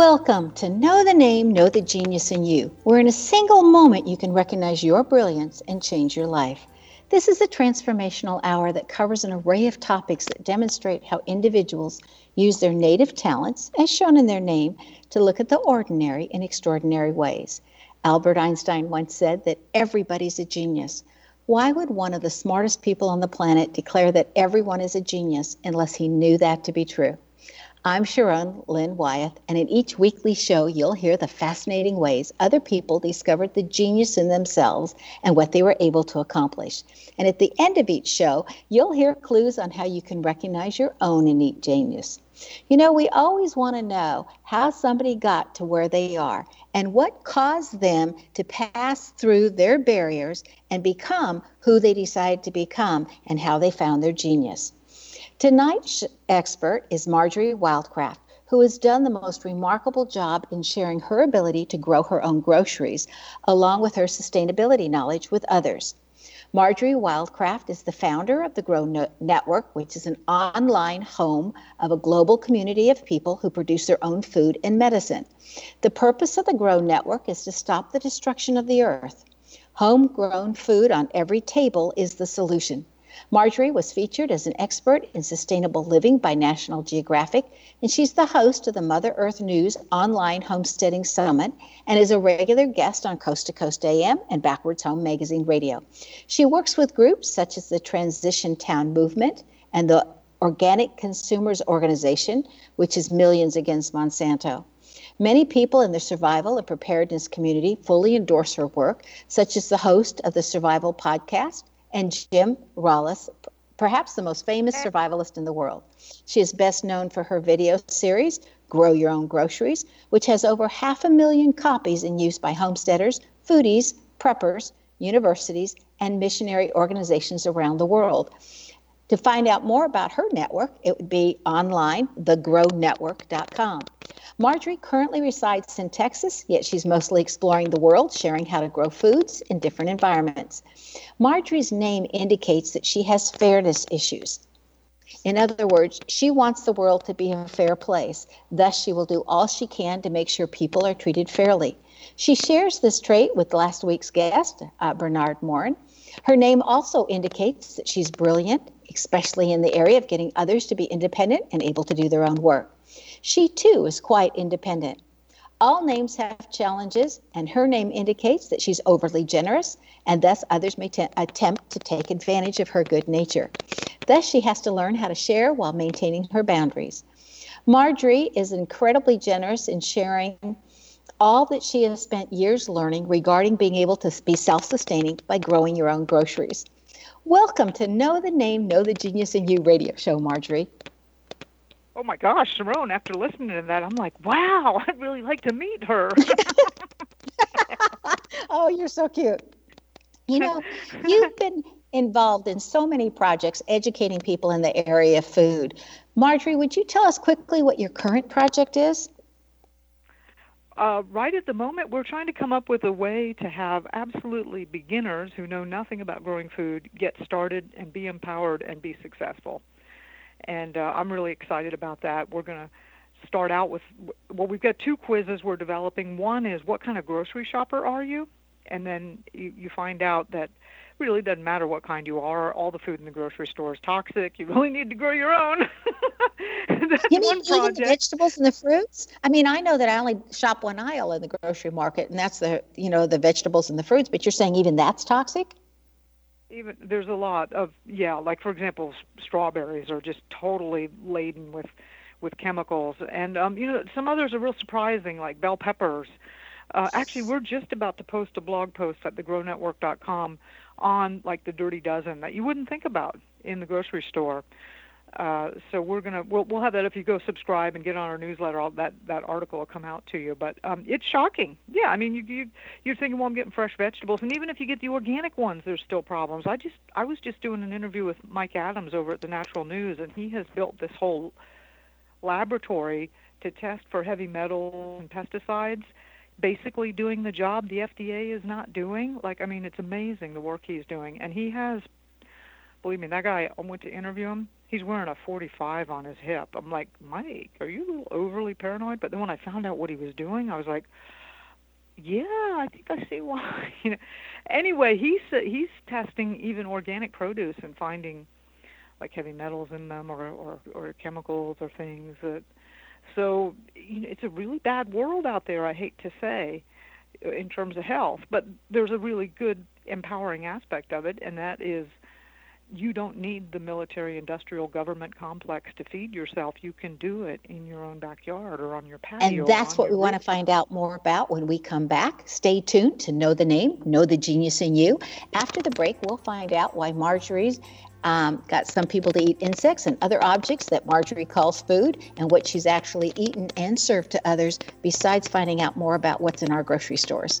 Welcome to Know the Name, Know the Genius in You, where in a single moment you can recognize your brilliance and change your life. This is a transformational hour that covers an array of topics that demonstrate how individuals use their native talents, as shown in their name, to look at the ordinary in extraordinary ways. Albert Einstein once said that everybody's a genius. Why would one of the smartest people on the planet declare that everyone is a genius unless he knew that to be true? I'm Sharon Lynn Wyeth, and in each weekly show, you'll hear the fascinating ways other people discovered the genius in themselves and what they were able to accomplish. And at the end of each show, you'll hear clues on how you can recognize your own innate genius. You know, we always want to know how somebody got to where they are and what caused them to pass through their barriers and become who they decided to become and how they found their genius. Tonight's expert is Marjory Wildcraft, who has done the most remarkable job in sharing her ability to grow her own groceries, along with her sustainability knowledge with others. Marjory Wildcraft is the founder of the Grow Network, which is an online home of a global community of people who produce their own food and medicine. The purpose of the Grow Network is to stop the destruction of the earth. Homegrown food on every table is the solution. Marjory was featured as an expert in sustainable living by National Geographic, and she's the host of the Mother Earth News online homesteading summit and is a regular guest on Coast to Coast AM and Backwoods Home Magazine Radio. She works with groups such as the Transition Town Movement and the Organic Consumers Organization, which is Millions Against Monsanto. Many people in the survival and preparedness community fully endorse her work, such as the host of the Survival Podcast and Jim Rawles, perhaps the most famous survivalist in the world. She is best known for her video series, Grow Your Own Groceries, which has over half a million copies in use by homesteaders, foodies, preppers, universities, and missionary organizations around the world. To find out more about her network, it would be online, thegrownetwork.com. Marjory currently resides in Texas, yet she's mostly exploring the world, sharing how to grow foods in different environments. Marjory's name indicates that she has fairness issues. In other words, she wants the world to be a fair place. Thus, she will do all she can to make sure people are treated fairly. She shares this trait with last week's guest, uh, Bernard Morin. Her name also indicates that she's brilliant, especially in the area of getting others to be independent and able to do their own work. She too is quite independent. All names have challenges, and her name indicates that she's overly generous, and thus others may t- attempt to take advantage of her good nature. Thus, she has to learn how to share while maintaining her boundaries. Marjory is incredibly generous in sharing all that she has spent years learning regarding being able to be self sustaining by growing your own groceries. Welcome to Know the Name, Know the Genius in You radio show, Marjory. Oh my gosh, Sharon, after listening to that, I'm like, wow, I'd really like to meet her. oh, you're so cute. You know, you've been involved in so many projects educating people in the area of food. Marjory, would you tell us quickly what your current project is? Uh, right at the moment, we're trying to come up with a way to have absolutely beginners who know nothing about growing food get started and be empowered and be successful. And uh, I'm really excited about that. We're going to start out with well, we've got two quizzes we're developing. One is what kind of grocery shopper are you? And then you, you find out that really doesn't matter what kind you are. All the food in the grocery store is toxic. You really need to grow your own. you mean even the vegetables and the fruits? I mean, I know that I only shop one aisle in the grocery market, and that's the you know the vegetables and the fruits. But you're saying even that's toxic? Even there's a lot of yeah, like for example, strawberries are just totally laden with with chemicals. And um, you know, some others are real surprising, like bell peppers. Uh, actually, we're just about to post a blog post at thegrownetwork.com on like the dirty dozen that you wouldn't think about in the grocery store. Uh, so we're gonna we'll we'll have that if you go subscribe and get on our newsletter. All that that article will come out to you. But um, it's shocking. Yeah, I mean you you you're thinking well I'm getting fresh vegetables, and even if you get the organic ones, there's still problems. I just I was just doing an interview with Mike Adams over at the Natural News, and he has built this whole laboratory to test for heavy metals and pesticides basically doing the job the FDA is not doing. Like, I mean, it's amazing the work he's doing. And he has, believe me, that guy, I went to interview him. He's wearing a 45 on his hip. I'm like, Mike, are you a little overly paranoid? But then when I found out what he was doing, I was like, yeah, I think I see why. you know. Anyway, he's he's testing even organic produce and finding like heavy metals in them or or, or chemicals or things that so you know, it's a really bad world out there. I hate to say, in terms of health, but there's a really good empowering aspect of it, and that is you don't need the military industrial government complex to feed yourself. You can do it in your own backyard or on your patio. And that's what we want to find out more about when we come back. Stay tuned to Know the Name, Know the Genius in You. After the break, we'll find out why Marjory's um, got some people to eat insects and other objects that Marjory calls food and what she's actually eaten and served to others, besides finding out more about what's in our grocery stores.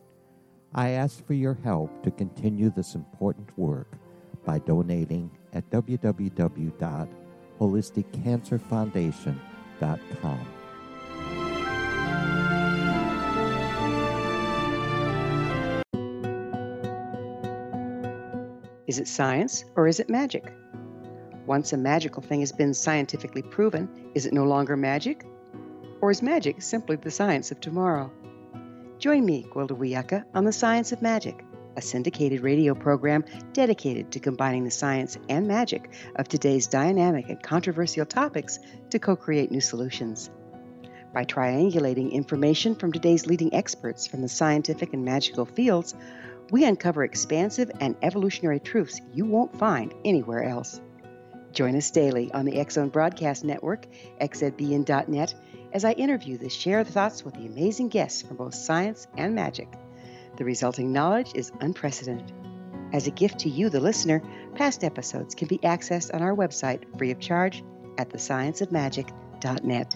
I ask for your help to continue this important work by donating at www.holisticcancerfoundation.com. Is it science or is it magic? Once a magical thing has been scientifically proven, is it no longer magic? Or is magic simply the science of tomorrow? Join me, Gwilda Wiyaka, on The Science of Magic, a syndicated radio program dedicated to combining the science and magic of today's dynamic and controversial topics to co create new solutions. By triangulating information from today's leading experts from the scientific and magical fields, we uncover expansive and evolutionary truths you won't find anywhere else. Join us daily on the Zone Broadcast Network, xzbn.net, as I interview the share thoughts with the amazing guests from both science and magic. The resulting knowledge is unprecedented. As a gift to you, the listener, past episodes can be accessed on our website free of charge at thescienceofmagic.net.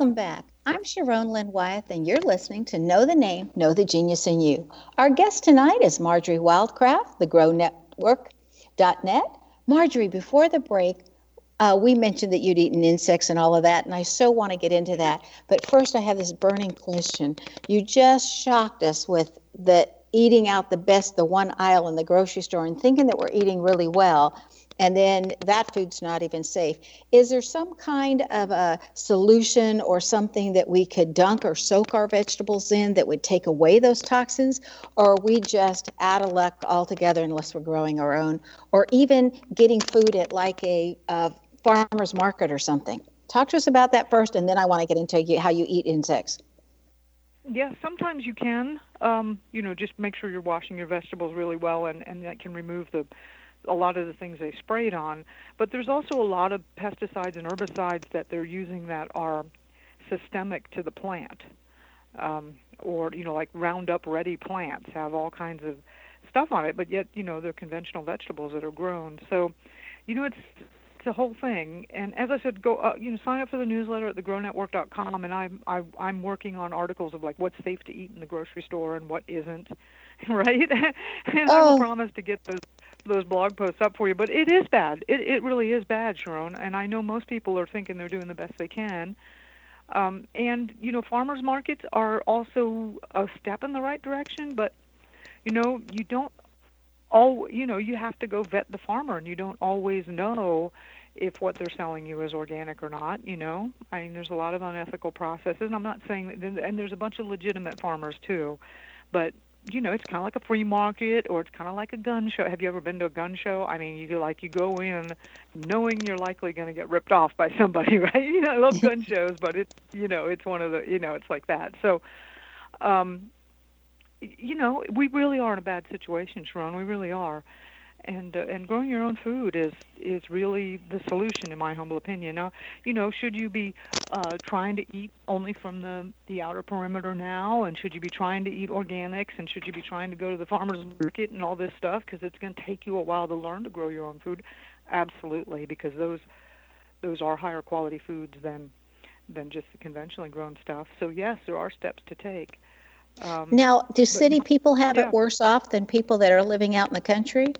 Welcome back. I'm Sharon Lynn Wyeth, and you're listening to Know the Name, Know the Genius in You. Our guest tonight is Marjory Wildcraft, the Grow Network.net. Marjory, before the break, uh, we mentioned that you'd eaten insects and all of that, and I so want to get into that. But first, I have this burning question. You just shocked us with the eating out the best, the one aisle in the grocery store, and thinking that we're eating really well and then that food's not even safe. Is there some kind of a solution or something that we could dunk or soak our vegetables in that would take away those toxins? Or are we just out of luck altogether unless we're growing our own? Or even getting food at like a, a farmer's market or something? Talk to us about that first, and then I want to get into how you eat insects. Yeah, sometimes you can. Um, you know, just make sure you're washing your vegetables really well, and, and that can remove the a lot of the things they sprayed on. But there's also a lot of pesticides and herbicides that they're using that are systemic to the plant. Um, or, you know, like Roundup ready plants have all kinds of stuff on it, but yet, you know, they're conventional vegetables that are grown. So, you know, it's it's a whole thing. And as I said, go uh, you know sign up for the newsletter at thegrownetwork.com, and I'm I, I'm working on articles of like what's safe to eat in the grocery store and what isn't, right? and oh. I promise to get those those blog posts up for you. But it is bad. It it really is bad, Sharon. And I know most people are thinking they're doing the best they can. Um, and you know, farmers markets are also a step in the right direction, but you know, you don't all you know, you have to go vet the farmer, and you don't always know if what they're selling you is organic or not. You know, I mean, there's a lot of unethical processes, and I'm not saying and there's a bunch of legitimate farmers too, but you know, it's kind of like a free market or it's kind of like a gun show. Have you ever been to a gun show? I mean, you like you go in knowing you're likely going to get ripped off by somebody, right? You know, I love gun shows, but it's you know, it's one of the you know, it's like that. So, um, you know, we really are in a bad situation, Sharon. We really are and uh, and growing your own food is is really the solution in my humble opinion. Now you know should you be uh trying to eat only from the the outer perimeter now and should you be trying to eat organics and should you be trying to go to the farmers market and all this stuff because it's going to take you a while to learn to grow your own food? Absolutely because those those are higher quality foods than than just the conventionally grown stuff. So yes there are steps to take. Um, now do city people have yeah. it worse off than people that are living out in the country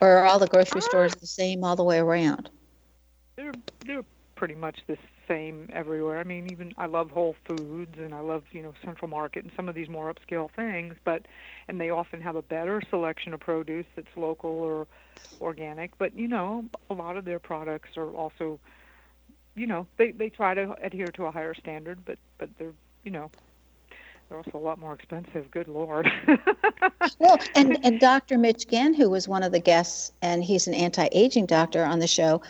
or are all the grocery uh, stores the same all the way around? They're they're pretty much the same everywhere. I mean, even I love Whole Foods and I love you know Central Market and some of these more upscale things, but and they often have a better selection of produce that's local or organic. But you know, a lot of their products are also, you know, they they try to adhere to a higher standard, but but they're you know they're also a lot more expensive. Good lord. well, and and Dr. Mitch Ghen, who was one of the guests, and he's an anti-aging doctor on the show,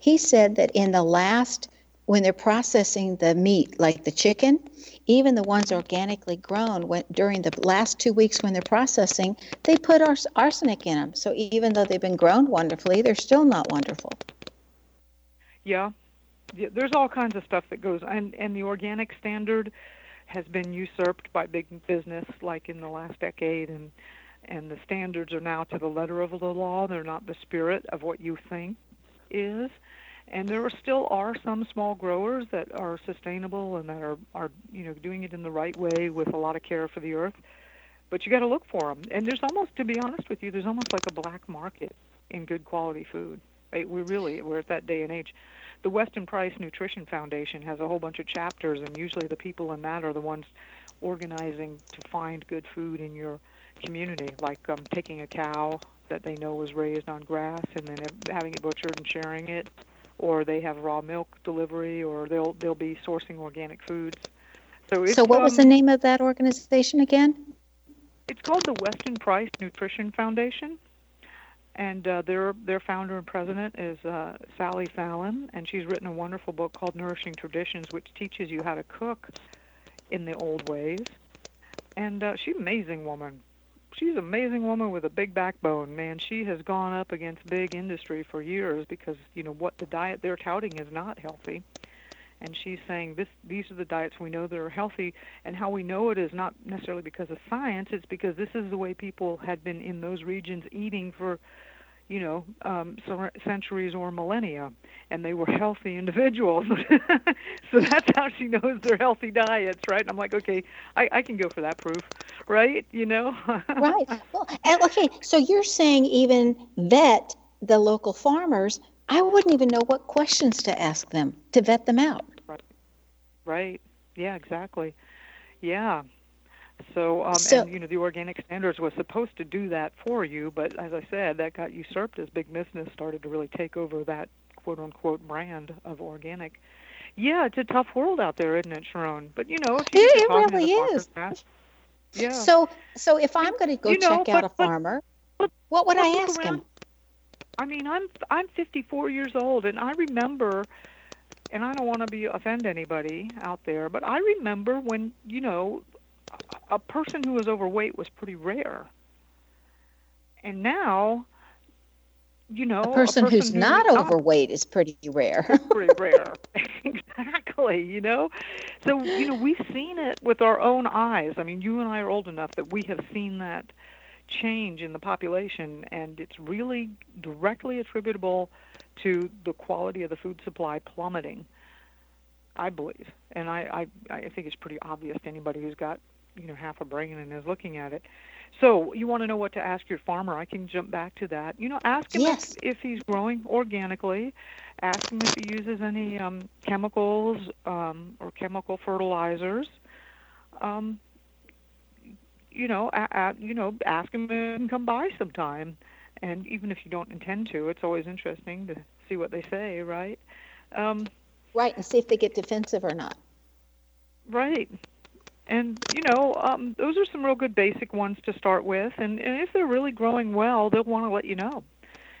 he said that in the last when they're processing the meat, like the chicken, even the ones organically grown, when, during the last two weeks when they're processing, they put ars- arsenic in them. So even though they've been grown wonderfully, they're still not wonderful. Yeah, yeah there's all kinds of stuff that goes, and and the organic standard has been usurped by big business, like in the last decade, and and the standards are now to the letter of the law. They're not the spirit of what you think is. And there are still are some small growers that are sustainable and that are are you know doing it in the right way with a lot of care for the earth. But you got to look for them and there's almost to be honest with you there's almost like a black market in good quality food right? We really we're at that day and age the weston price nutrition foundation has a whole bunch of chapters and usually the people in that are the ones organizing to find good food in your community like um, taking a cow that they know was raised on grass and then having it butchered and sharing it or they have raw milk delivery, or they'll they'll be sourcing organic foods. So, so what um, was the name of that organization again? It's called the Weston Price Nutrition Foundation, and uh, their their founder and president is uh, Sally Fallon, and she's written a wonderful book called Nourishing Traditions, which teaches you how to cook in the old ways. And uh, she's an amazing woman she's an amazing woman with a big backbone. Man, she has gone up against big industry for years because you know what the diet they're touting is not healthy. And she's saying this these are the diets we know that are healthy and how we know it is not necessarily because of science, it's because this is the way people had been in those regions eating for you know, um, centuries or millennia, and they were healthy individuals. so that's how she knows they're healthy diets, right? And I'm like, okay, I, I can go for that proof, right? You know? right. Well, and, okay, so you're saying even vet the local farmers. I wouldn't even know what questions to ask them to vet them out. Right. Right. Yeah, exactly. Yeah. So, um, so, and you know, the organic standards was supposed to do that for you, but as I said, that got usurped as big business started to really take over that quote unquote brand of organic. Yeah, it's a tough world out there, isn't it, Sharon? But you know, it, it really is. Yeah. So, so if I'm going to go you know, check but, out a but, farmer, but, what would I ask around, him? I mean, I'm I'm 54 years old, and I remember and I don't want to be offend anybody out there, but I remember when you know a person who was overweight was pretty rare. And now, you know, a person, a person who's, who's not, overweight is pretty rare. pretty rare. exactly, you know. So, you know, we've seen it with our own eyes. I mean, you and I are old enough that we have seen that change in the population and it's really directly attributable to the quality of the food supply plummeting. I believe, and I, I I think it's pretty obvious to anybody who's got you know half a brain and is looking at it. So you want to know what to ask your farmer? I can jump back to that. You know, ask him yes. if, if he's growing organically. Ask him if he uses any um, chemicals um, or chemical fertilizers. Um, you know, a, a, you know, ask him and come by sometime. And even if you don't intend to, it's always interesting to see what they say, right? Um, right, and see if they get defensive or not. Right and you know um, those are some real good basic ones to start with. And, and if they're really growing well they'll want to let you know.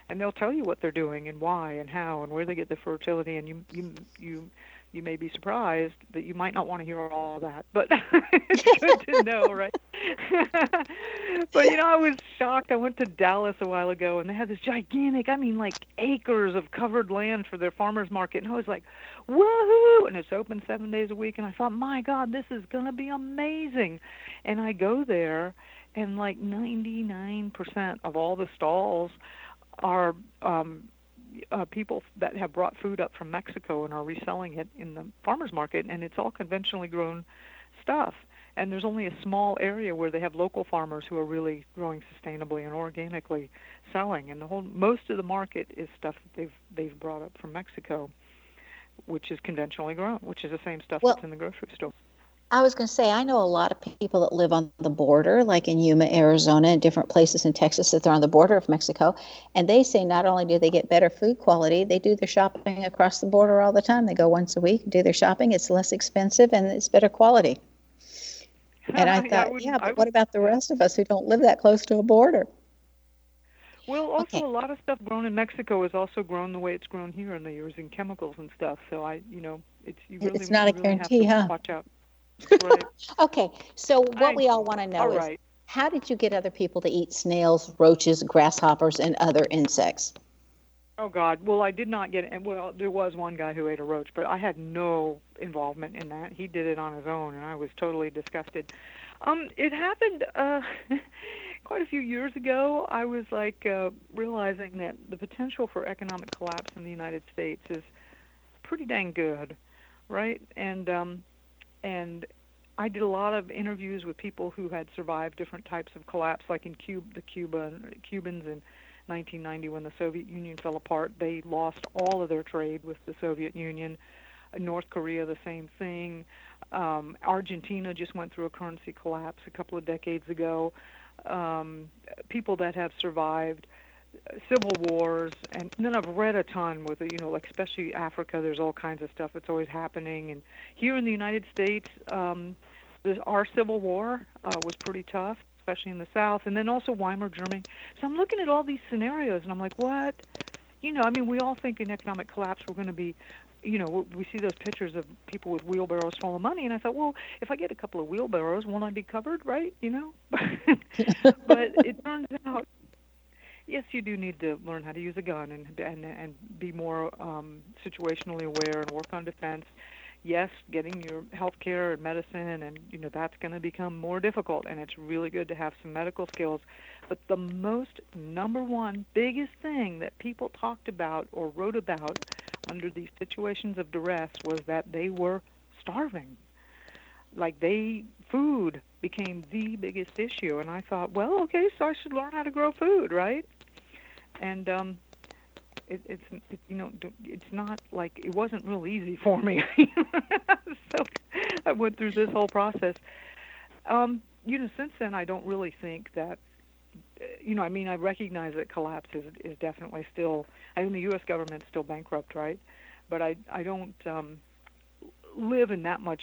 And they'll tell you what they're doing and why and how and where they get the fertility and you you you you may be surprised that you might not want to hear all that, but it's good to know, right? but you know, I was shocked. I went to Dallas a while ago, and they had this gigantic, I mean, like acres of covered land for their farmers market, and I was like, woohoo! And it's open seven days a week, and I thought, my God, this is gonna be amazing. And I go there, and like 99% of all the stalls are um uh, people that have brought food up from Mexico and are reselling it in the farmers market, and it's all conventionally grown stuff. And there's only a small area where they have local farmers who are really growing sustainably and organically selling. And the whole most of the market is stuff that they've they've brought up from Mexico, which is conventionally grown, which is the same stuff well, that's in the grocery store. I was going to say, I know a lot of people that live on the border, like in Yuma, Arizona, and different places in Texas that they're on the border of Mexico. And they say not only do they get better food quality, they do their shopping across the border all the time. They go once a week, do their shopping. It's less expensive and it's better quality. And I thought, would- yeah, I but what about the rest of us who don't live that close to a border? Well, also Okay. a lot of stuff grown in Mexico is also grown the way it's grown here, and they're using chemicals and stuff. So I, you know, it's you really, It's not a you really have to guarantee, huh? Watch out. Right. Okay, so what I- we all want to know is right. how did you get other people to eat snails, roaches, grasshoppers, and other insects? Oh God. Well, I did not get. Well, there was one guy who ate a roach, but I had no involvement in that. He did it on his own, and I was totally disgusted. Um, it happened uh, quite a few years ago. I was like uh, realizing that the potential for economic collapse in the United States is pretty dang good, right? And um, and I did a lot of interviews with people who had survived different types of collapse, like in Cuba, the Cuba Cubans in 1990 when the Soviet Union fell apart. They lost all of their trade with the Soviet Union. North Korea, the same thing. Um, Argentina just went through a currency collapse a couple of decades ago. Um, people that have survived civil wars, and then I've read a ton with it, you know, like especially Africa. There's all kinds of stuff that's always happening, and here in the United States, um, the, our Civil War uh, was pretty tough, especially in the South, and then also Weimar Germany. So I'm looking at all these scenarios, and I'm like, what? You know, I mean, we all think in economic collapse we're going to be, you know, we see those pictures of people with wheelbarrows full of money, and I thought, well, if I get a couple of wheelbarrows, won't I be covered, right? You know, but it turns out yes, you do need to learn how to use a gun and and and be more um, situationally aware and work on defense. Yes, getting your health care and medicine and you know that's going to become more difficult, and it's really good to have some medical skills. But the most number one biggest thing that people talked about or wrote about under these situations of duress was that they were starving. Like they food became the biggest issue, and I thought, well, okay, so I should learn how to grow food, right? And um, it, it's it, you know it's not like it wasn't real easy for me. so I went through this whole process. Um, you know, since then I don't really think that. uh, You know, I mean, I recognize that collapse is is definitely still. I mean, the U.S. government's still bankrupt, right? But I I don't um, live in that much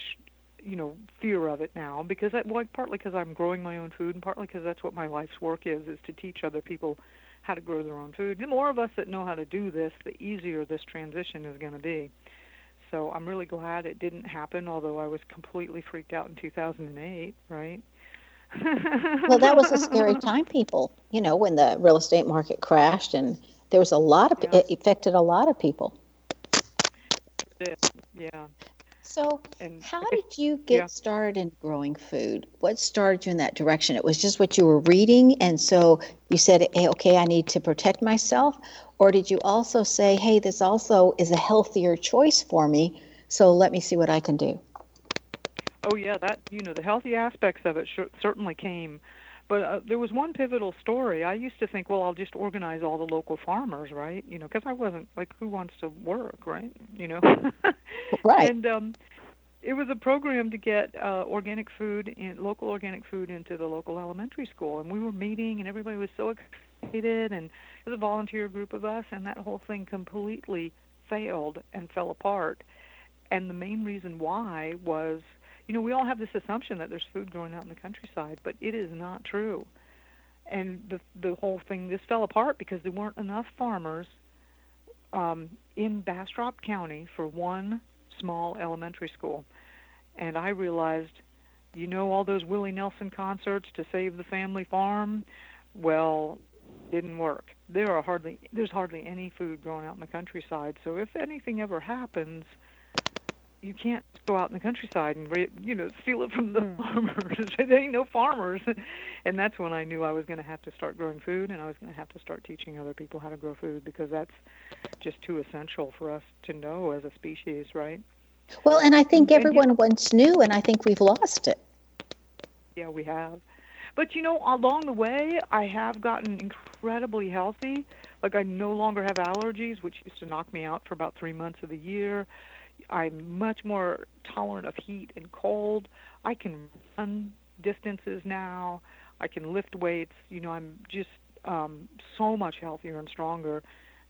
you know fear of it now because I, well, partly because I'm growing my own food and partly because that's what my life's work is is to teach other people how to grow their own food. The more of us that know how to do this, the easier this transition is going to be. So I'm really glad it didn't happen, although I was completely freaked out in 2008, right? Well, that was a scary time, people. You know, when the real estate market crashed, and there was a lot of Yeah. it affected a lot of people. Yeah. So, And how did you get yeah. started in growing food? What started you in that direction? It was just what you were reading, and so you said, hey, "Okay, I need to protect myself," or did you also say, "Hey, this also is a healthier choice for me, so let me see what I can do"? Oh yeah, that you know the healthy aspects of it sh- certainly came, but uh, there was one pivotal story. I used to think, well, I'll just organize all the local farmers, right? You know, because I wasn't like, who wants to work, right? You know. Right. And um, it was a program to get uh, organic food in local organic food into the local elementary school, and we were meeting, and everybody was so excited, and it was a volunteer group of us, and that whole thing completely failed and fell apart. And the main reason why was, you know, we all have this assumption that there's food growing out in the countryside, but it is not true. And the the whole thing this fell apart because there weren't enough farmers um, in Bastrop County for one small elementary school. And I realized, you know, all those Willie Nelson concerts to save the family farm, well, didn't work. There are hardly there's hardly any food growing out in the countryside. So if anything ever happens, you can't go out in the countryside and you know steal it from the hmm. farmers. there ain't no farmers, and that's when I knew I was going to have to start growing food, and I was going to have to start teaching other people how to grow food because that's just too essential for us to know as a species, right? Well, and I think And- and you- everyone once knew, and I think we've lost it. Yeah, we have. But you know, along the way, I have gotten incredibly healthy. Like I no longer have allergies, which used to knock me out for about three months of the year. I'm much more tolerant of heat and cold. I can run distances now. I can lift weights. You know, I'm just um, so much healthier and stronger,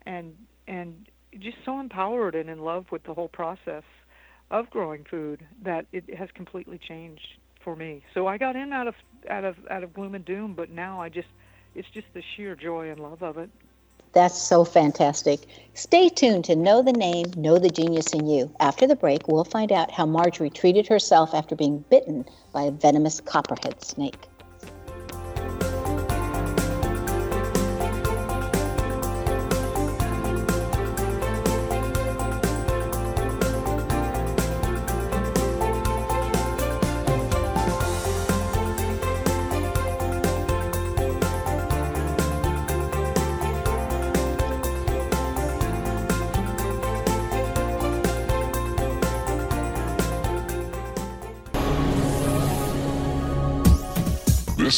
and and just so empowered and in love with the whole process of growing food that it has completely changed for me. So I got in out of out of out of gloom and doom, but now I just it's just the sheer joy and love of it. That's so fantastic. Stay tuned to Know the Name, Know the Genius in You. After the break, we'll find out how Marjory treated herself after being bitten by a venomous copperhead snake.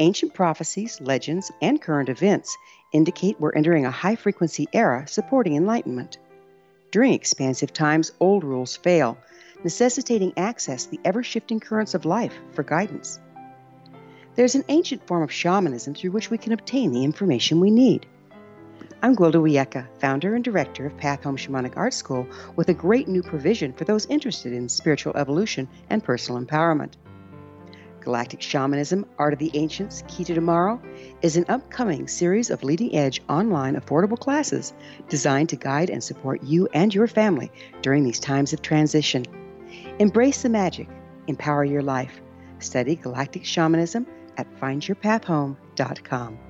Ancient prophecies, legends, and current events indicate we're entering a high frequency era supporting enlightenment. During expansive times, old rules fail, necessitating access to the ever shifting currents of life for guidance. There's an ancient form of shamanism through which we can obtain the information we need. I'm Gwilda Wiyaka, founder and director of Path Home Shamanic Art School, with a great new provision for those interested in spiritual evolution and personal empowerment. Galactic Shamanism Art of the Ancients Key to Tomorrow is an upcoming series of leading edge online affordable classes designed to guide and support you and your family during these times of transition. Embrace the magic, empower your life. Study Galactic Shamanism at findyourpathhome.com.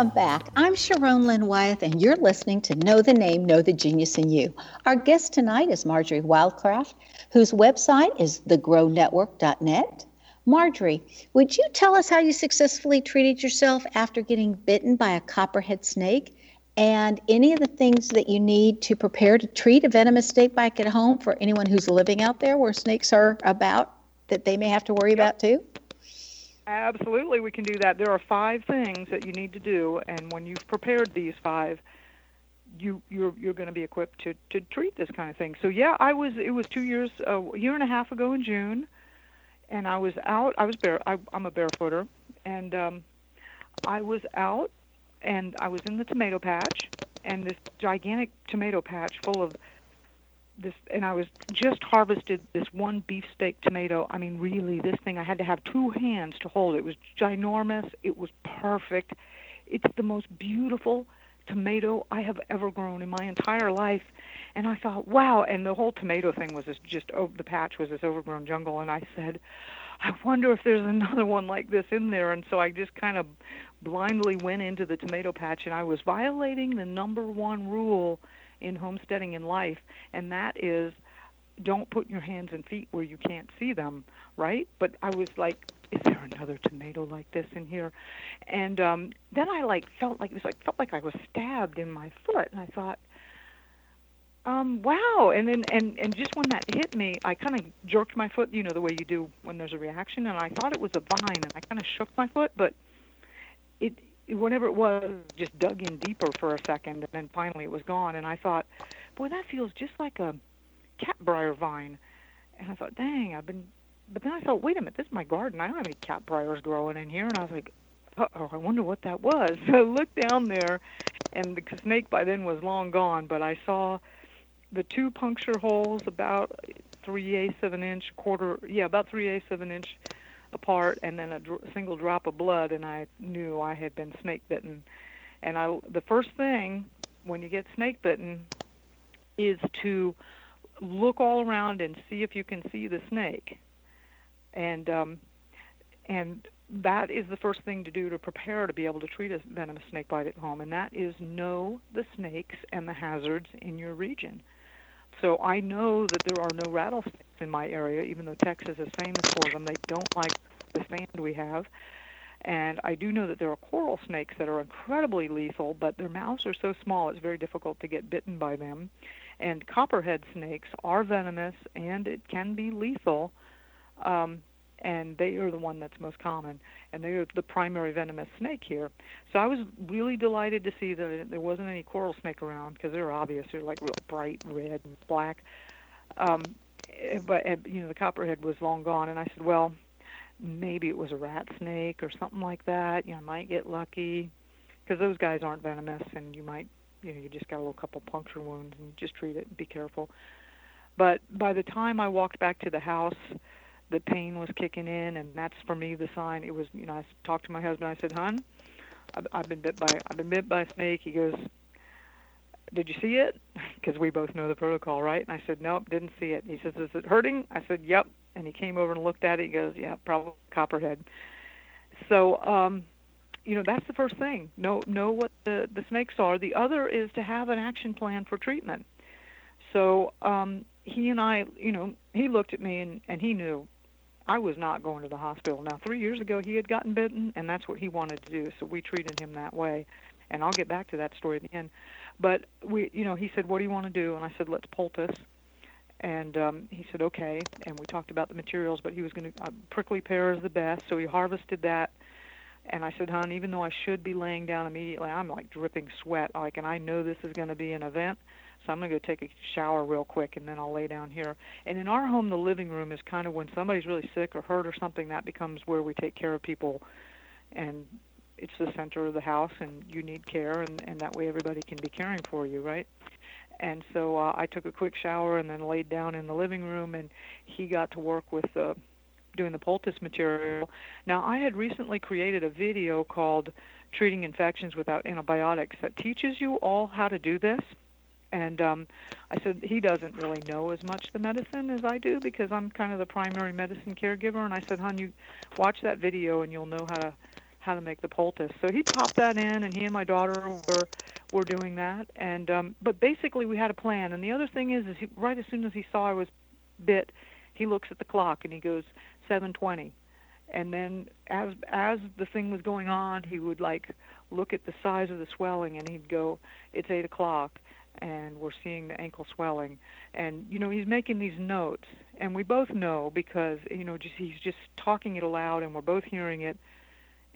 Welcome back. I'm Sharon Lynn Wyeth, and you're listening to Know the Name, Know the Genius in You. Our guest tonight is Marjory Wildcraft, whose website is thegrownetwork.net. Marjory, would you tell us how you successfully treated yourself after getting bitten by a copperhead snake and any of the things that you need to prepare to treat a venomous snake bite at home for anyone who's living out there where snakes are about that they may have to worry about too? Absolutely, we can do that. There are five things that you need to do, and when you've prepared these five, you you're you're going to be equipped to to treat this kind of thing. So yeah, I was. It was two years, a year and a half ago in June, and I was out. I was bare. I, I'm a barefooter, and um, I was out, and I was in the tomato patch, and this gigantic tomato patch full of this and I was just harvested this one beefsteak tomato. I mean, really, this thing I had to have two hands to hold. It was ginormous. It was perfect. It's the most beautiful tomato I have ever grown in my entire life. And I thought, wow. And the whole tomato thing was this just oh, the patch was this overgrown jungle. And I said, I wonder if there's another one like this in there. And so I just kind of blindly went into the tomato patch, and I was violating the number one rule in homesteading in life, and that is don't put your hands and feet where you can't see them, right? But I was like, is there another tomato like this in here? And um then I like felt like it was like felt like I was stabbed in my foot, and I thought, um, wow. And then and and just when that hit me, I kind of jerked my foot, you know, the way you do when there's a reaction, and I thought it was a vine, and I kind of shook my foot, but it whatever it was just dug in deeper for a second and then finally it was gone and i thought boy that feels just like a catbrier vine. And i thought dang i've been but then i thought wait a minute this is my garden. I don't have any catbriers growing in here. And i was like oh i wonder what that was. So i looked down there and the snake by then was long gone but i saw the two puncture holes about three eighths of an inch quarter yeah about three eighths of an inch apart and then a dr- single drop of blood and I knew I had been snake bitten. And I the first thing when you get snake bitten is to look all around and see if you can see the snake. And um and that is the first thing to do to prepare to be able to treat a venomous snake bite at home and that is know the snakes and the hazards in your region. So I know that there are no rattlesnakes in my area, even though Texas is famous for them. They don't like the sand we have. And I do know that there are coral snakes that are incredibly lethal, but their mouths are so small it's very difficult to get bitten by them. And copperhead snakes are venomous and it can be lethal. Um, and they are the one that's most common, and they are the primary venomous snake here. So I was really delighted to see that there wasn't any coral snake around because they're obvious. They're like real bright red and black. Um, but you know the copperhead was long gone, and I said, well, maybe it was a rat snake or something like that. You know, I might get lucky because those guys aren't venomous, and you might, you know, you just got a little couple puncture wounds, and just treat it and be careful. But by the time I walked back to the house, the pain was kicking in, and that's for me the sign. It was, you know, I talked to my husband. I said, "Hun, I've, I've been bit by I've been bit by a snake." He goes, "Did you see it?" Because we both know the protocol, right? And I said, "Nope, didn't see it." He says, "Is it hurting?" I said, "Yep." And he came over and looked at it. He goes, "Yeah, probably copperhead." So, um, you know, that's the first thing. Know know what the the snakes are. The other is to have an action plan for treatment. So um, he and I, you know, he looked at me and and he knew I was not going to the hospital. Now, three years ago, he had gotten bitten, and that's what he wanted to do. So we treated him that way, and I'll get back to that story at the end. But we, you know, he said, "What do you want to do?" And I said, "Let's poultice." And um, he said, "Okay." And we talked about the materials, but he was going to uh, prickly pear is the best, so he harvested that And I said, hon, even though I should be laying down immediately, I'm like dripping sweat, like, and I know this is going to be an event. So I'm going to go take a shower real quick and then I'll lay down here. And in our home, the living room is kind of when somebody's really sick or hurt or something, that becomes where we take care of people. And it's the center of the house and you need care and, and that way everybody can be caring for you, right? And so uh, I took a quick shower and then laid down in the living room and he got to work with uh, doing the poultice material. Now I had recently created a video called Treating Infections Without Antibiotics that teaches you all how to do this and um, I said he doesn't really know as much the medicine as I do because I'm kind of the primary medicine caregiver. And I said, "Hon, you watch that video and you'll know how to how to make the poultice." So he popped that in, and he and my daughter were were doing that. And um, but basically we had a plan. And the other thing is, is he, right as soon as he saw I was bit, he looks at the clock and he goes 7:20. And then as as the thing was going on, he would like look at the size of the swelling and he'd go, "It's eight o'clock." And we're seeing the ankle swelling. And you know he's making these notes and we both know because you know just he's just talking it aloud and we're both hearing it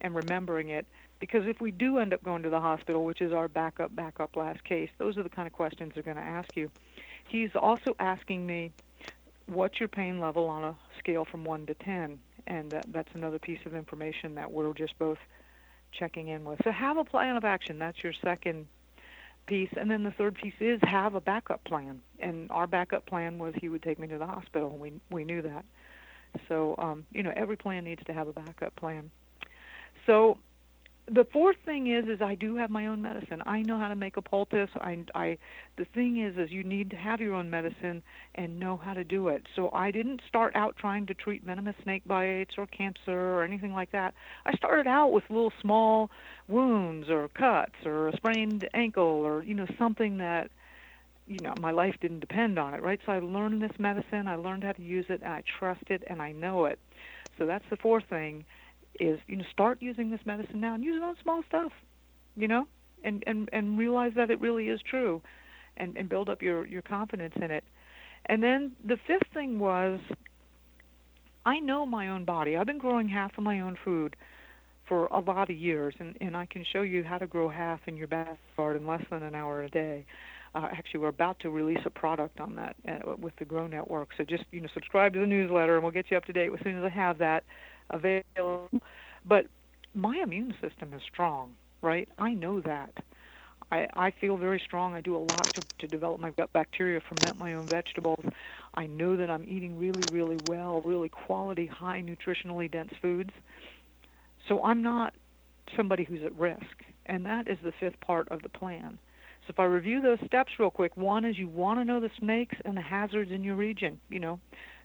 and remembering it. Because if we do end up going to the hospital which is our backup backup last case those are the kind of questions they're going to ask you. He's also asking me what's your pain level on a scale from 1 to 10 and that, that's another piece of information that we're just both checking in with. So have a plan of action. That's your second piece. And then the third piece is have a backup plan. And our backup plan was he would take me to the hospital. We we knew that. So um, you know every plan needs to have a backup plan. So the fourth thing is is I do have my own medicine. I know how to make a poultice. I I the thing is is you need to have your own medicine and know how to do it. So I didn't start out trying to treat venomous snake bites or cancer or anything like that. I started out with little small wounds or cuts or a sprained ankle or you know something that you know my life didn't depend on it, right? So I learned this medicine, I learned how to use it, and I trust it and I know it. So that's the fourth thing is you know start using this medicine now and use it on small stuff, you know, and and and realize that it really is true, and and build up your your confidence in it. And then the fifth thing was, I know my own body. I've been growing half of my own food for a lot of years, and and I can show you how to grow half in your backyard in less than an hour a day. Uh, actually, we're about to release a product on that uh, with the Grow Network. So just you know, subscribe to the newsletter, and we'll get you up to date as soon as I have that available. But my immune system is strong, right? I know that. I, I feel very strong. I do a lot to, to develop my gut bacteria, ferment my own vegetables. I know that I'm eating really, really well, really quality, high nutritionally dense foods. So I'm not somebody who's at risk. And that is the fifth part of the plan. So if I review those steps real quick, one is you want to know the snakes and the hazards in your region, you know,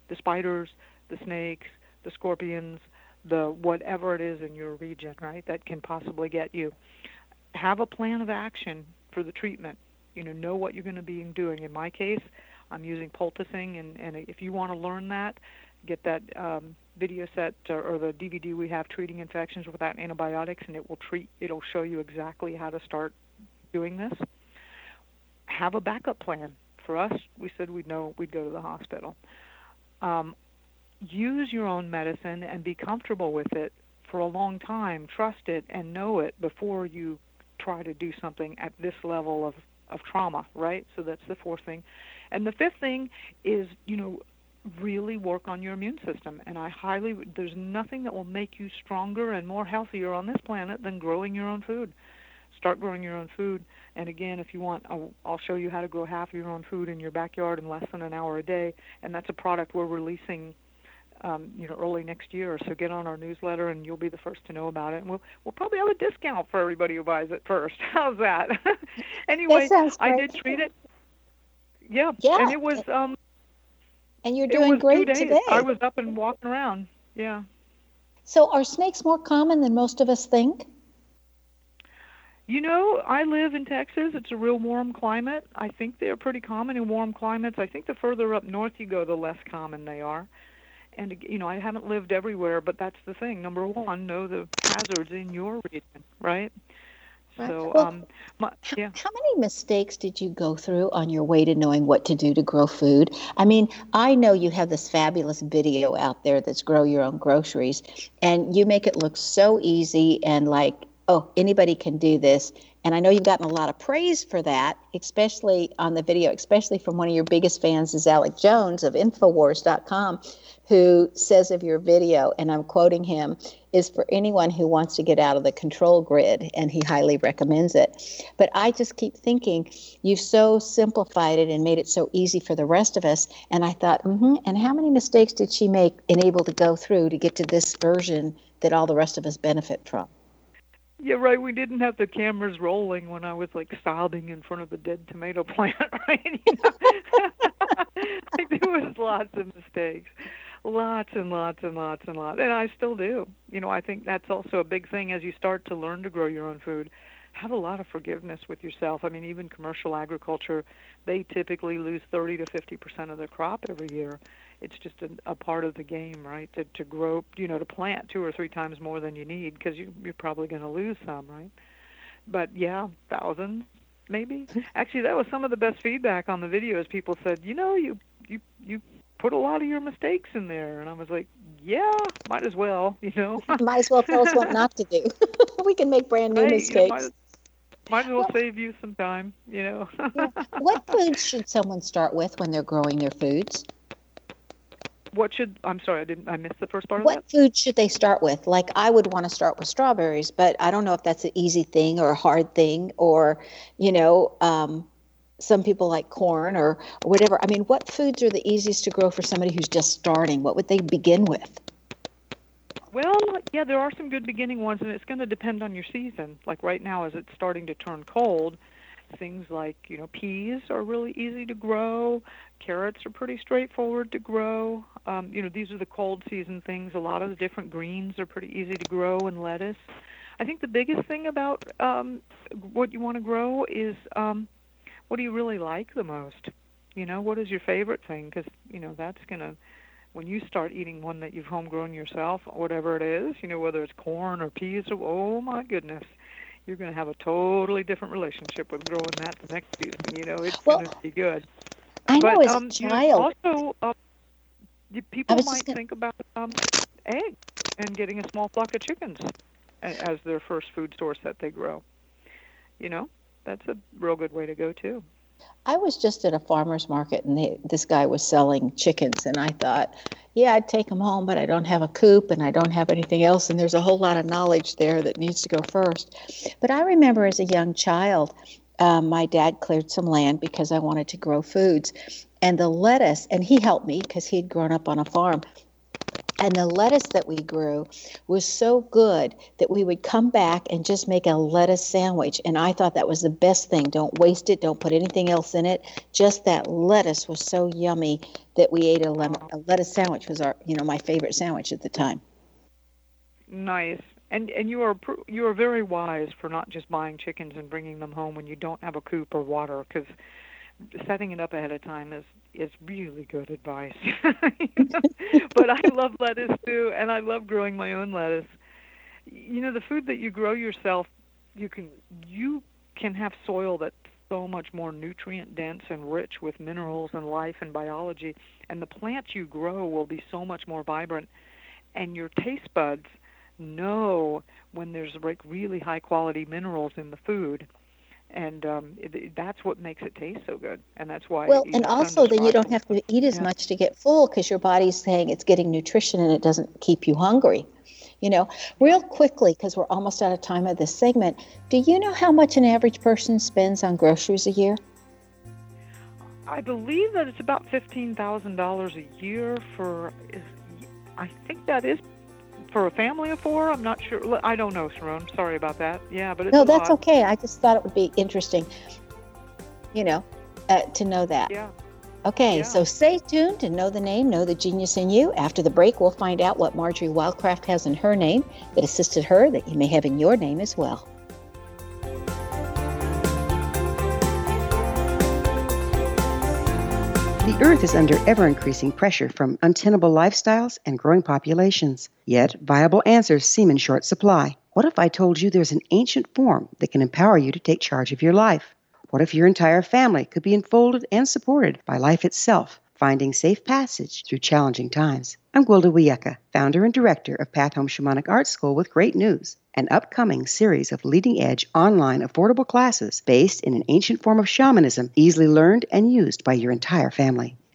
the spiders, the snakes, the scorpions, the whatever it is in your region, right, that can possibly get you. Have a plan of action for the treatment. You know, know what you're going to be doing. In my case, I'm using poulticing, and, and if you want to learn that, get that um, video set or, or the DVD we have, treating infections without antibiotics, and it will treat. It'll show you exactly how to start doing this. Have a backup plan. For us, we said we'd know we'd go to the hospital. Um, use your own medicine and be comfortable with it for a long time, trust it and know it before you try to do something at this level of, of trauma, right? So that's the fourth thing. And the fifth thing is, you know, really work on your immune system. And I highly, there's nothing that will make you stronger and more healthier on this planet than growing your own food. Start growing your own food. And again, if you want, I'll, I'll show you how to grow half of your own food in your backyard in less than an hour a day. And that's a product we're releasing um, you know, early next year. So get on our newsletter, and you'll be the first to know about it. And we'll we'll probably have a discount for everybody who buys it first. How's that? anyway, that I did treat it. Yeah, yeah, and it was. Um, and you're doing great today. I was up and walking around. Yeah. So are snakes more common than most of us think? You know, I live in Texas. It's a real warm climate. I think they're pretty common in warm climates. I think the further up north you go, the less common they are and you know I haven't lived everywhere, but that's the thing. Number one, know the hazards in your region, right? So, well, um, my, yeah. How many mistakes did you go through on your way to knowing what to do to grow food? I mean, I know you have this fabulous video out there that's grow your own groceries, and you make it look so easy and like, oh, anybody can do this. And I know you've gotten a lot of praise for that, especially on the video, especially from one of your biggest fans is Alex Jones of Infowars.com, who says of your video, and I'm quoting him, is for anyone who wants to get out of the control grid, and he highly recommends it. But I just keep thinking, you've so simplified it and made it so easy for the rest of us. And I thought, mm-hmm, and how many mistakes did she make and able to go through to get to this version that all the rest of us benefit from? Yeah, right. We didn't have the cameras rolling when I was like sobbing in front of the dead tomato plant, right? You know? there was lots of mistakes, lots and lots and lots and lots, and I still do. You know, I think that's also a big thing as you start to learn to grow your own food. Have a lot of forgiveness with yourself. I mean, even commercial agriculture, they typically lose 30 to 50 percent of their crop every year it's just a, a part of the game, right? To to grow, you know, to plant two or three times more than you need because you, you're probably going to lose some, right? But yeah, thousands maybe. Actually, that was some of the best feedback on the videos. People said, you know, you you you put a lot of your mistakes in there, and I was like, yeah, might as well, you know. might as well tell us what not to do. we can make brand new right, mistakes. might, might, as well, well save you some time, you know. yeah. What foods should someone start with when they're growing their foods? What should I'm sorry, I didn't I missed the first part what of that. What food should they start with? Like I would want to start with strawberries, but I don't know if that's an easy thing or a hard thing or, you know, um, some people like corn or, or whatever. I mean, what foods are the easiest to grow for somebody who's just starting? What would they begin with? Well, yeah, there are some good beginning ones, and it's going to depend on your season. Like right now, as it's starting to turn cold, things like you know peas are really easy to grow carrots are pretty straightforward to grow um, you know these are the cold season things a lot of the different greens are pretty easy to grow and lettuce i think the biggest thing about um, what you want to grow is um, what do you really like the most you know what is your favorite thing because you know that's going to when you start eating one that you've homegrown yourself whatever it is you know whether it's corn or peas or oh my goodness you're going to have a totally different relationship with growing that the next season. You know, it's well, going to be good. I but, know as um, a child. You know, also, uh, people might gonna... think about um, eggs and getting a small flock of chickens as their first food source that they grow. You know, that's a real good way to go too. I was just at a farmer's market and they, this guy was selling chickens, and I thought, yeah, I'd take them home, but I don't have a coop and I don't have anything else, and there's a whole lot of knowledge there that needs to go first. But I remember as a young child, um, my dad cleared some land because I wanted to grow foods, and the lettuce, and he helped me because he had grown up on a farm. And the lettuce that we grew was so good that we would come back and just make a lettuce sandwich. And I thought that was the best thing. Don't waste it, don't put anything else in it. Just that lettuce was so yummy that we ate a, lemon, a lettuce sandwich was our, you know, my favorite sandwich at the time. Nice. And and you are you are very wise for not just buying chickens and bringing them home when you don't have a coop or water because setting it up ahead of time is is really good advice. but I love lettuce too, and I love growing my own lettuce. You know, the food that you grow yourself, you can you can have soil that's so much more nutrient dense and rich with minerals and life and biology, and the plants you grow will be so much more vibrant, and your taste buds know when there's like really high quality minerals in the food and um, it, that's what makes it taste so good, and that's why. Well, and also then you don't have to eat as yeah. much to get full because your body's saying it's getting nutrition and it doesn't keep you hungry. You know, real quickly because we're almost out of time of this segment. Do you know how much an average person spends on groceries a year? I believe that it's about fifteen thousand dollars a year for. I think that is for a family of four. I'm not sure. I don't know, Sharon. Sorry about that. Yeah, but no, that's lot. okay. I just thought it would be interesting, you know, uh, to know that. Yeah. Okay, yeah. so stay tuned to know the name, know the genius in you. After the break, we'll find out what Marjory Wildcraft has in her name that assisted her that you may have in your name as well. The Earth is under ever increasing pressure from untenable lifestyles and growing populations. Yet, viable answers seem in short supply. What if I told you there's an ancient form that can empower you to take charge of your life? What if your entire family could be enfolded and supported by life itself, finding safe passage through challenging times? I'm Gwilda Wiyaka, founder and director of Path Home Shamanic Art School with great news an upcoming series of leading edge online affordable classes based in an ancient form of shamanism easily learned and used by your entire family.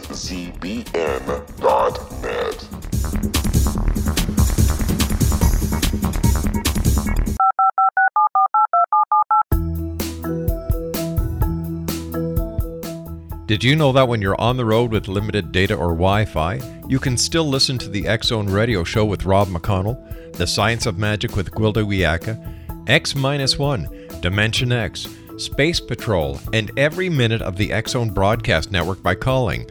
www.xzbn.net. Did you know that when you're on the road with limited data or Wi Fi, you can still listen to the X Zone Radio Show with Rob McConnell, The Science of Magic with Gwilda Wiyaka, X 1, Dimension X, Space Patrol, and every minute of the Zone Broadcast Network by calling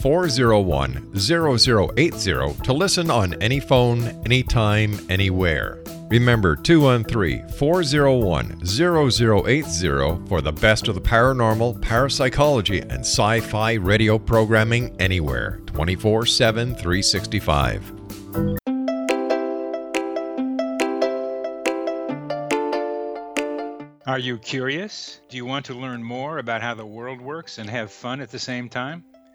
401 0080 to listen on any phone, anytime, anywhere. Remember 213 401 0080 for the best of the paranormal, parapsychology, and sci fi radio programming anywhere 24 7 365. Are you curious? Do you want to learn more about how the world works and have fun at the same time?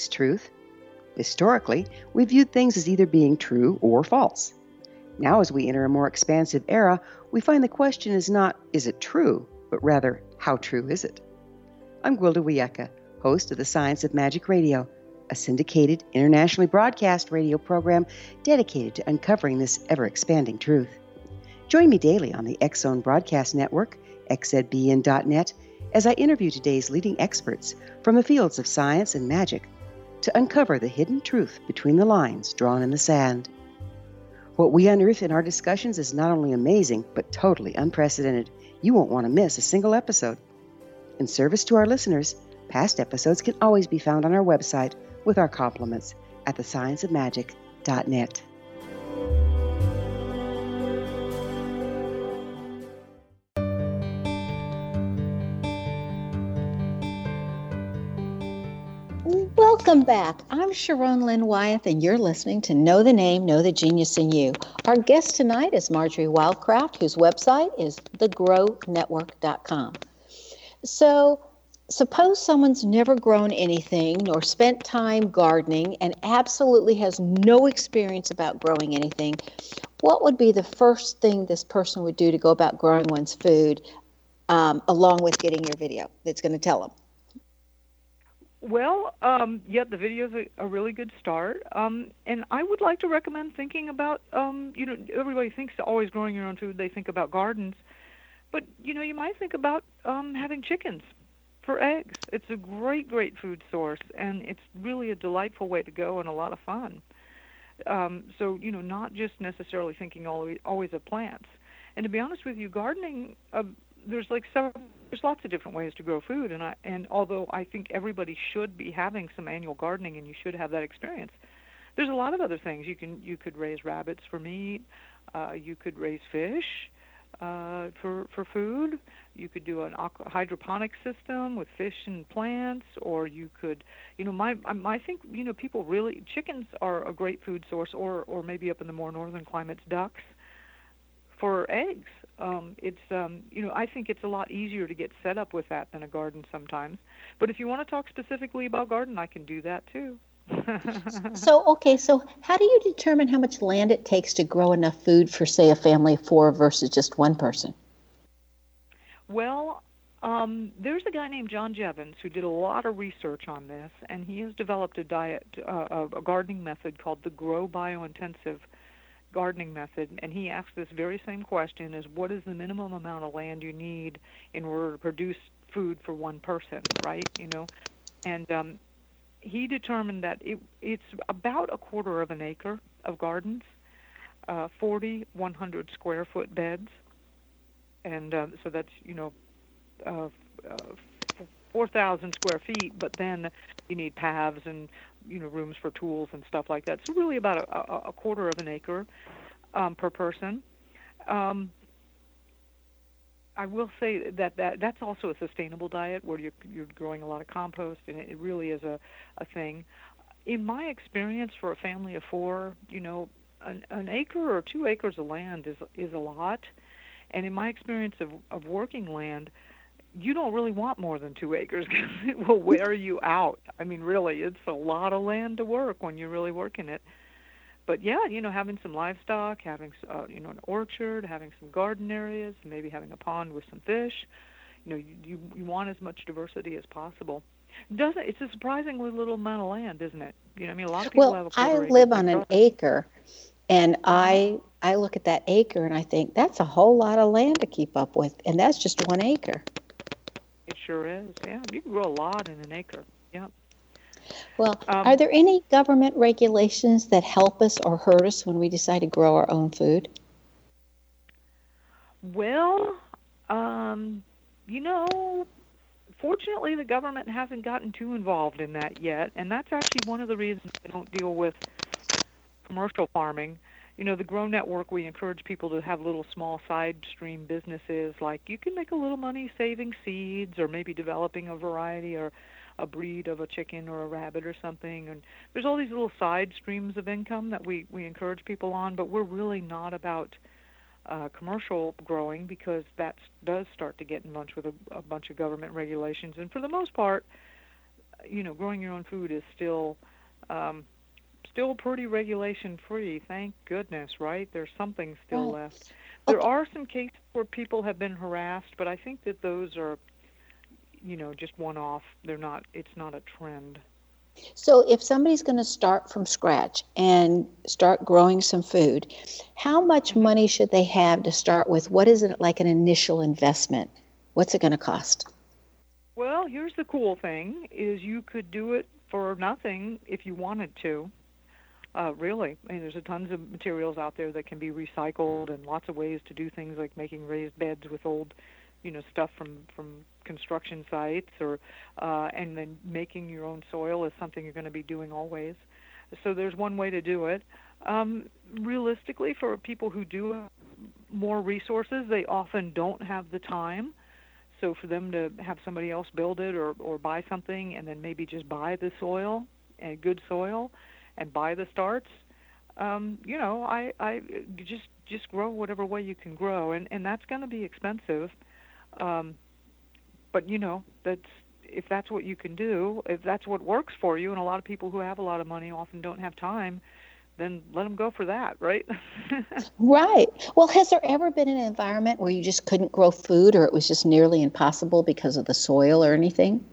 Is truth? Historically, we viewed things as either being true or false. Now, as we enter a more expansive era, we find the question is not, is it true, but rather, how true is it? I'm Gwilda Wiyaka, host of the Science of Magic Radio, a syndicated, internationally broadcast radio program dedicated to uncovering this ever expanding truth. Join me daily on the Zone Broadcast Network, xzbn.net, as I interview today's leading experts from the fields of science and magic to uncover the hidden truth between the lines drawn in the sand. What we unearth in our discussions is not only amazing, but totally unprecedented. You won't want to miss a single episode. In service to our listeners, past episodes can always be found on our website with our compliments at thescienceofmagic.net. Welcome back. I'm Sharon Lynn Wyeth, and you're listening to Know the Name, Know the Genius in You. Our guest tonight is Marjory Wildcraft, whose website is thegrownetwork.com. So, suppose someone's never grown anything nor spent time gardening and absolutely has no experience about growing anything. What would be the first thing this person would do to go about growing one's food, um, along with getting your video that's going to tell them? Well, um, yeah, the video is a, a really good start. Um, and I would like to recommend thinking about, um, you know, everybody thinks always growing your own food. They think about gardens. but you know, you might think about um, having chickens for eggs. It's a great, great food source, and it's really a delightful way to go and a lot of fun. Um, so you know, not just necessarily thinking always, always of plants. And to be honest with you, gardening, uh, there's like several, there's lots of different ways to grow food, and I and although I think everybody should be having some annual gardening, and you should have that experience, there's a lot of other things you can you could raise rabbits for meat, uh, you could raise fish uh, for for food. You could do an aqua, hydroponic system with fish and plants, or you could, you know, my I think you know people really chickens are a great food source, or or maybe up in the more northern climates, ducks for eggs. Um, it's um, you know I think it's a lot easier to get set up with that than a garden sometimes. But if you want to talk specifically about garden, I can do that too. so okay, so how do you determine how much land it takes to grow enough food for say a family of four versus just one person? Well, um, there's a guy named John Jeavons who did a lot of research on this, and he has developed a diet, uh, a gardening method called the Grow Biointensive gardening method. And he asks this very same question: is what is the minimum amount of land you need in order to produce food for one person, right? You know, and um, he determined that it, it's about a quarter of an acre of gardens, uh, 40 100 square foot beds, and uh, so that's you know uh, uh, 4,000 square feet. But then you need paths and you know rooms for tools and stuff like that. So really about a, a, quarter of an acre um, per person. Um, I will say that, that that's also a sustainable diet where you're, you're growing a lot of compost, and it really is a, a thing. In my experience, for a family of four, you know, an, an acre or two acres of land is is a lot, and in my experience of, of working land, you don't really want more than two acres because it will wear you out. I mean, really, it's a lot of land to work when you're really working it but yeah, you know, having some livestock, having uh, you know an orchard, having some garden areas, maybe having a pond with some fish. You know, you you, you want as much diversity as possible. Doesn't it's a surprisingly little amount of land, isn't it? You know, I mean, a lot of people well, have. Well, I live on an acre, and I I look at that acre and I think that's a whole lot of land to keep up with, and that's just one acre. It sure is. Yeah, you can grow a lot in an acre. Yeah. Well, um, are there any government regulations that help us or hurt us when we decide to grow our own food? Well, um, you know, fortunately, the government hasn't gotten too involved in that yet, and that's actually one of the reasons they don't deal with commercial farming. You know, the Grow Network, we encourage people to have little small side stream businesses like you can make a little money saving seeds or maybe developing a variety or a breed of a chicken or a rabbit or something. And there's all these little side streams of income that we we encourage people on but we're really not about uh, commercial growing because that does start to get in bunch with a, a bunch of government regulations. And for the most part you know growing your own food is still um, still pretty regulation free thank goodness right? There's something still left. There are some cases where people have been harassed but i think that those are you know just one off they're not it's not a trend. So if somebody's going to start from scratch and start growing some food how much mm-hmm. money should they have to start with? What is it like an initial investment? What's it going to cost? Well here's the cool thing is you could do it for nothing if you wanted to uh, really, I mean, there's a tons of materials out there that can be recycled, and lots of ways to do things like making raised beds with old you know stuff from from construction sites or uh, and then making your own soil is something you're going to be doing always. So there's one way to do it. Um, realistically for people who do more resources they often don't have the time. So for them to have somebody else build it or, or buy something and then maybe just buy the soil and good soil and buy the starts um, you know I, I just just grow whatever way you can grow and, and that's going to be expensive um, but you know, that's if that's what you can do, if that's what works for you, and a lot of people who have a lot of money often don't have time, then let them go for that, right? right. Well, has there ever been an environment where you just couldn't grow food, or it was just nearly impossible because of the soil or anything?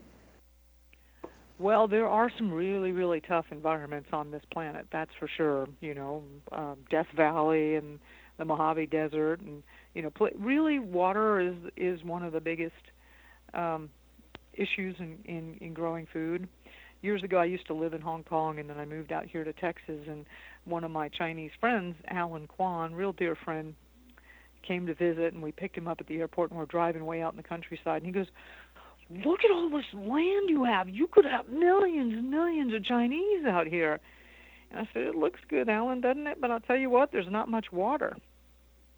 Well, there are some really, really tough environments on this planet. That's for sure. You know, um, Death Valley and the Mojave Desert, and you know, pl- really water is is one of the biggest um, issues in, in in growing food. Years ago, I used to live in Hong Kong, and then I moved out here to Texas. And one of my Chinese friends, Alan Kwan, real dear friend, came to visit, and we picked him up at the airport, and we're driving way out in the countryside. And he goes, "Look at all this land you have. You could have millions and millions of Chinese out here." And I said, "It looks good, Alan, doesn't it? But I'll tell you what, there's not much water."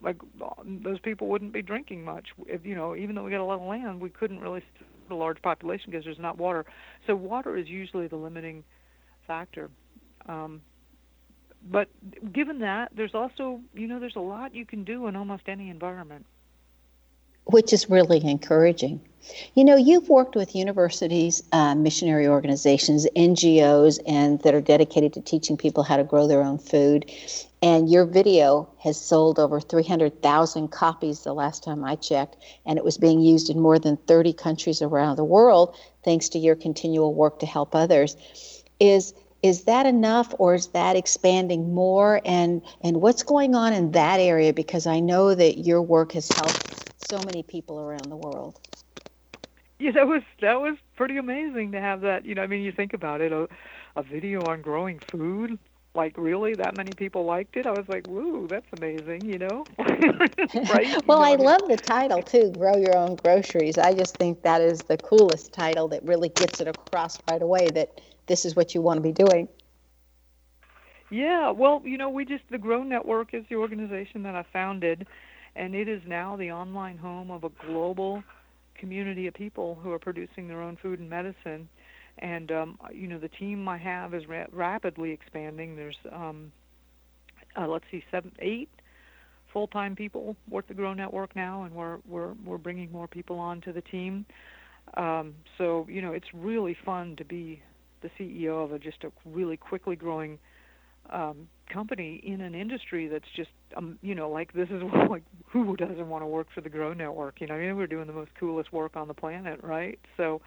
like those people wouldn't be drinking much. If you know, even though we got a lot of land, we couldn't really support a large population because there's not water. So water is usually the limiting factor. Um, but given that, there's also you know there's a lot you can do in almost any environment. Which is really encouraging. You know, you've worked with universities, uh, missionary organizations, NGOs, and that are dedicated to teaching people how to grow their own food. And your video has sold over 300,000 copies the last time I checked, and it was being used in more than 30 countries around the world thanks to your continual work to help others. Is is that enough or is that expanding more and and what's going on in that area because I know that your work has helped so many people around the world. Yeah, that was that was pretty amazing to have that. You know, I mean, you think about it, a, a video on growing food like really that many people liked it? I was like woo that's amazing you know? Right? Well you know, i love the title too grow your own groceries. I just think that is the coolest title that really gets it across right away that this is what you want to be doing. Yeah well you know we just the grow network is the organization that i founded and it is now the online home of a global community of people who are producing their own food and medicine and um, you know the team I have is ra- rapidly expanding. There's um, uh, let's see, seven, eight full-time people work the Grow Network now, and we're we're we're bringing more people on to the team. Um, so you know it's really fun to be the CEO of a just a really quickly growing um, company in an industry that's just um, you know like this is like who doesn't want to work for the Grow Network? You know, I mean, we're doing the most coolest work on the planet, right? So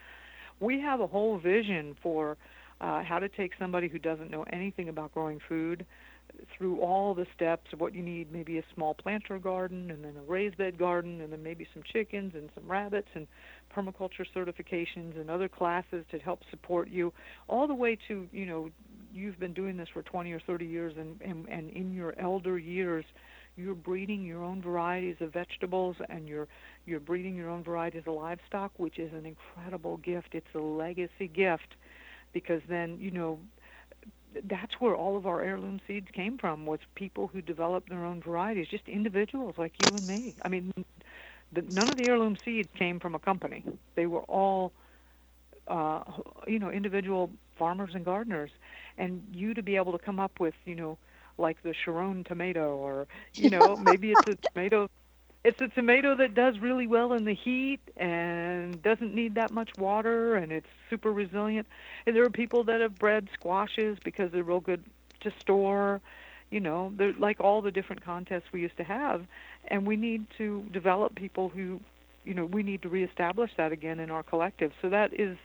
we have a whole vision for uh, how to take somebody who doesn't know anything about growing food through all the steps of what you need maybe a small planter garden and then a raised bed garden and then maybe some chickens and some rabbits and permaculture certifications and other classes to help support you all the way to you know you've been doing this for 20 or 30 years and and, and in your elder years you're breeding your own varieties of vegetables and you're you're breeding your own varieties of livestock, which is an incredible gift. It's a legacy gift because then, you know, that's where all of our heirloom seeds came from was people who developed their own varieties, just individuals like you and me. I mean, the, none of the heirloom seeds came from a company. They were all, uh, you know, individual farmers and gardeners. And you to be able to come up with, you know, like the Sharon tomato, or you know, maybe it's a tomato it's a tomato that does really well in the heat and doesn't need that much water and it's super resilient. And there are people that have bred squashes because they're real good to store. You know, they're like all the different contests we used to have, and we need to develop people who, you know, we need to reestablish that again in our collective. So that is,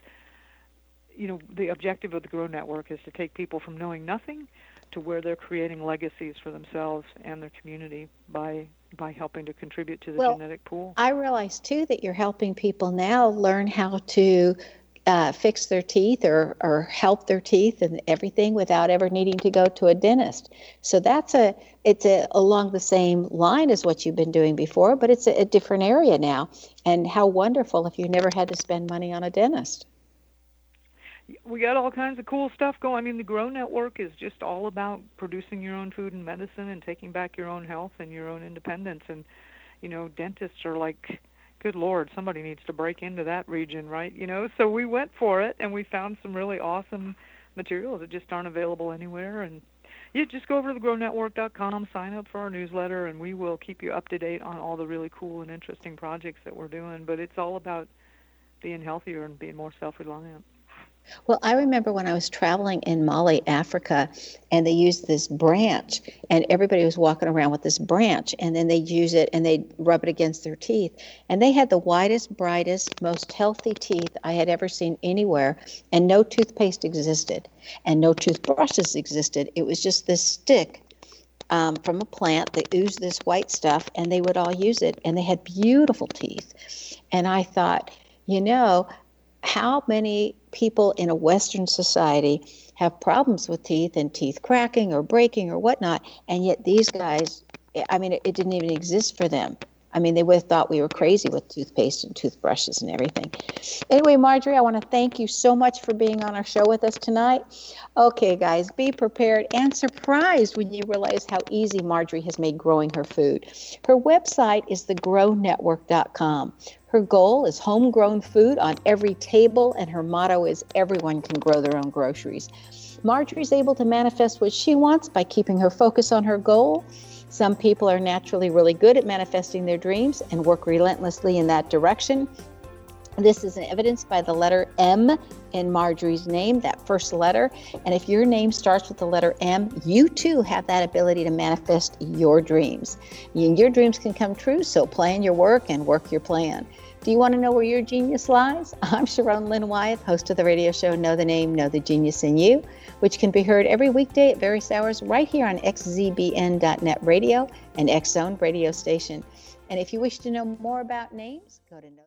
you know, the objective of the Grow Network is to take people from knowing nothing to where they're creating legacies for themselves and their community by by helping to contribute to the well, genetic pool. I realize too that you're helping people now learn how to uh, fix their teeth or, or help their teeth and everything without ever needing to go to a dentist. So that's a it's a, along the same line as what you've been doing before, but it's a, a different area now. And how wonderful if you never had to spend money on a dentist we got all kinds of cool stuff going. I mean, the Grow Network is just all about producing your own food and medicine and taking back your own health and your own independence. And you know, dentists are like, good lord, somebody needs to break into that region, right? You know, so we went for it and we found some really awesome materials that just aren't available anywhere. And you just go over to thegrownetwork.com, sign up for our newsletter, and we will keep you up to date on all the really cool and interesting projects that we're doing. But it's all about being healthier and being more self-reliant. Well, I remember when I was traveling in Mali, Africa, and they used this branch, and everybody was walking around with this branch, and then they'd use it and they'd rub it against their teeth. And they had the whitest, brightest, most healthy teeth I had ever seen anywhere, and no toothpaste existed, and no toothbrushes existed. It was just this stick um, from a plant that oozed this white stuff, and they would all use it, and they had beautiful teeth. And I thought, you know, how many people in a Western society have problems with teeth and teeth cracking or breaking or whatnot, and yet these guys, I mean, it, it didn't even exist for them. I mean, they would have thought we were crazy with toothpaste and toothbrushes and everything. Anyway, Marjory, I want to thank you so much for being on our show with us tonight. Okay, guys, be prepared and surprised when you realize how easy Marjory has made growing her food. Her website is thegrownetwork.com. Her goal is homegrown food on every table, and her motto is everyone can grow their own groceries. Marjory's able to manifest what she wants by keeping her focus on her goal some people are naturally really good at manifesting their dreams and work relentlessly in that direction. This is evidenced by the letter M in Marjory's name, that first letter. And if your name starts with the letter M, you too have that ability to manifest your dreams. Your dreams can come true, so plan your work and work your plan. Do you want to know where your genius lies? I'm Sharon Lynn Wyeth, host of the radio show Know the Name, Know the Genius in You, which can be heard every weekday at various hours right here on xzbn.net radio and X Zone radio station. And if you wish to know more about names, go to know.